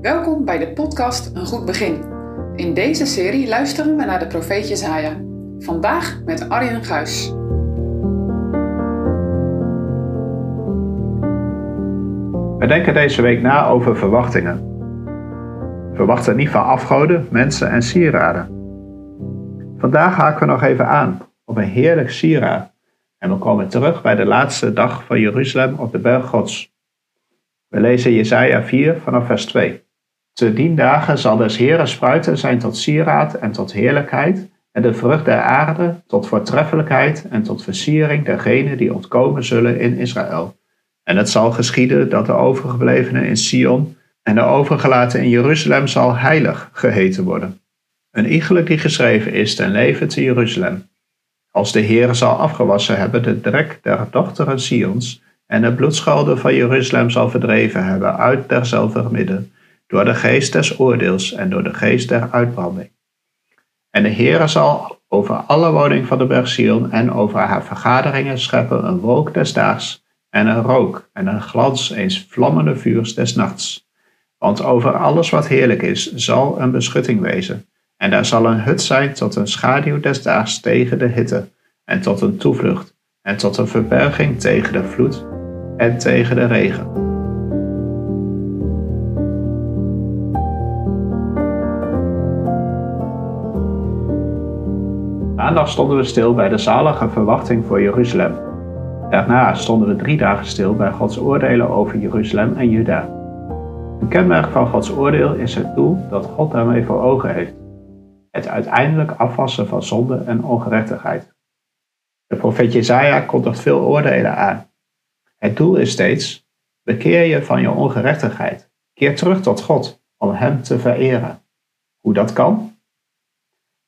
Welkom bij de podcast Een Goed Begin. In deze serie luisteren we naar de profeet Jezaja. Vandaag met Arjen Guis. We denken deze week na over verwachtingen. Verwachten niet van afgoden, mensen en sieraden. Vandaag haken we nog even aan op een heerlijk sieraad en we komen terug bij de laatste dag van Jeruzalem op de berg Gods. We lezen Jesaja 4 vanaf vers 2. Te dien dagen zal des Heeren spruiten zijn tot sieraad en tot heerlijkheid, en de vrucht der aarde tot voortreffelijkheid en tot versiering dergenen die ontkomen zullen in Israël. En het zal geschieden dat de overgeblevenen in Sion en de overgelaten in Jeruzalem zal heilig geheten worden. Een iegelijk die geschreven is ten leven te Jeruzalem. Als de Heer zal afgewassen hebben de drek der dochteren Sions en de bloedschulden van Jeruzalem zal verdreven hebben uit derzelfde midden, door de geest des oordeels en door de geest der uitbranding. En de Heere zal over alle woning van de berg Sion en over haar vergaderingen scheppen een wolk des daags en een rook en een glans eens vlammende vuurs des nachts. Want over alles wat heerlijk is zal een beschutting wezen, en daar zal een hut zijn tot een schaduw des daags tegen de hitte, en tot een toevlucht, en tot een verberging tegen de vloed en tegen de regen. Maandag stonden we stil bij de zalige verwachting voor Jeruzalem. Daarna stonden we drie dagen stil bij Gods oordelen over Jeruzalem en Juda. Een kenmerk van Gods oordeel is het doel dat God daarmee voor ogen heeft: het uiteindelijk afwassen van zonde en ongerechtigheid. De profeet Jezaja kondigt veel oordelen aan. Het doel is steeds: bekeer je van je ongerechtigheid. Keer terug tot God om Hem te vereren. Hoe dat kan?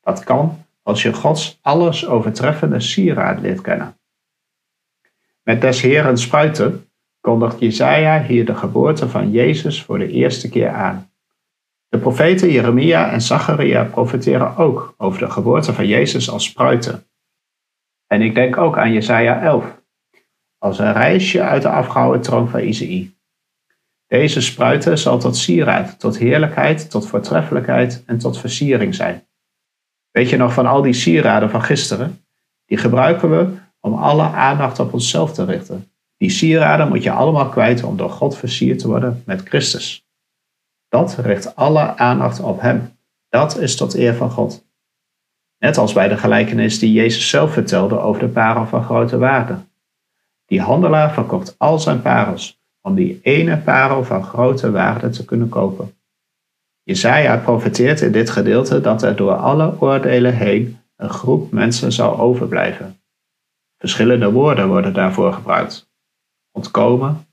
Dat kan als je Gods alles overtreffende sieraad leert kennen. Met des Heren spruiten kondigt Jesaja hier de geboorte van Jezus voor de eerste keer aan. De profeten Jeremia en Zacharia profeteren ook over de geboorte van Jezus als spruiten. En ik denk ook aan Jesaja 11, als een reisje uit de afgehouden troon van Isaïe. Deze spruiten zal tot sieraad, tot heerlijkheid, tot voortreffelijkheid en tot versiering zijn. Weet je nog van al die sieraden van gisteren? Die gebruiken we om alle aandacht op onszelf te richten. Die sieraden moet je allemaal kwijt om door God versierd te worden met Christus. Dat richt alle aandacht op Hem. Dat is tot eer van God. Net als bij de gelijkenis die Jezus zelf vertelde over de parel van grote waarde. Die handelaar verkocht al zijn parels om die ene parel van grote waarde te kunnen kopen. Jesaja profeteert in dit gedeelte dat er door alle oordelen heen een groep mensen zal overblijven. Verschillende woorden worden daarvoor gebruikt. Ontkomen,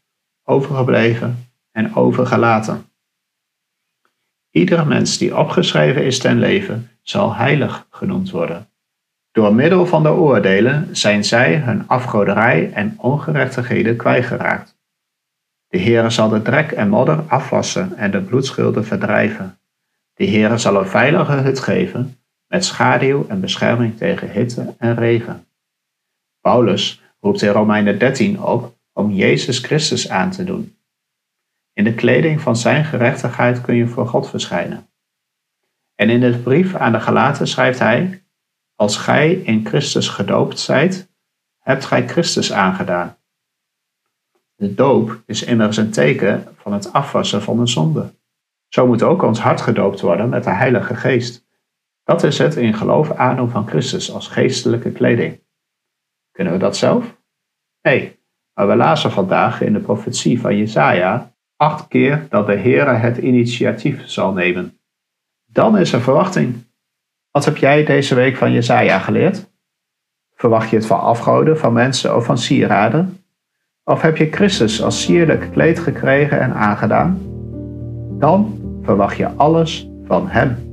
overgebleven en overgelaten. Iedere mens die opgeschreven is ten leven zal heilig genoemd worden. Door middel van de oordelen zijn zij hun afgoderij en ongerechtigheden kwijtgeraakt. De Heere zal de drek en modder afwassen en de bloedschulden verdrijven. De Heere zal een veilige hut geven, met schaduw en bescherming tegen hitte en regen. Paulus roept in Romeinen 13 op om Jezus Christus aan te doen. In de kleding van zijn gerechtigheid kun je voor God verschijnen. En in de brief aan de Galaten schrijft hij: Als gij in Christus gedoopt zijt, hebt gij Christus aangedaan. De doop is immers een teken van het afwassen van de zonde. Zo moet ook ons hart gedoopt worden met de Heilige Geest. Dat is het in geloof aandoen van Christus als geestelijke kleding. Kunnen we dat zelf? Nee, maar we lazen vandaag in de profetie van Jesaja acht keer dat de Heere het initiatief zal nemen. Dan is er verwachting. Wat heb jij deze week van Jesaja geleerd? Verwacht je het van afgoden, van mensen of van sieraden? Of heb je Christus als sierlijk kleed gekregen en aangedaan? Dan verwacht je alles van Hem.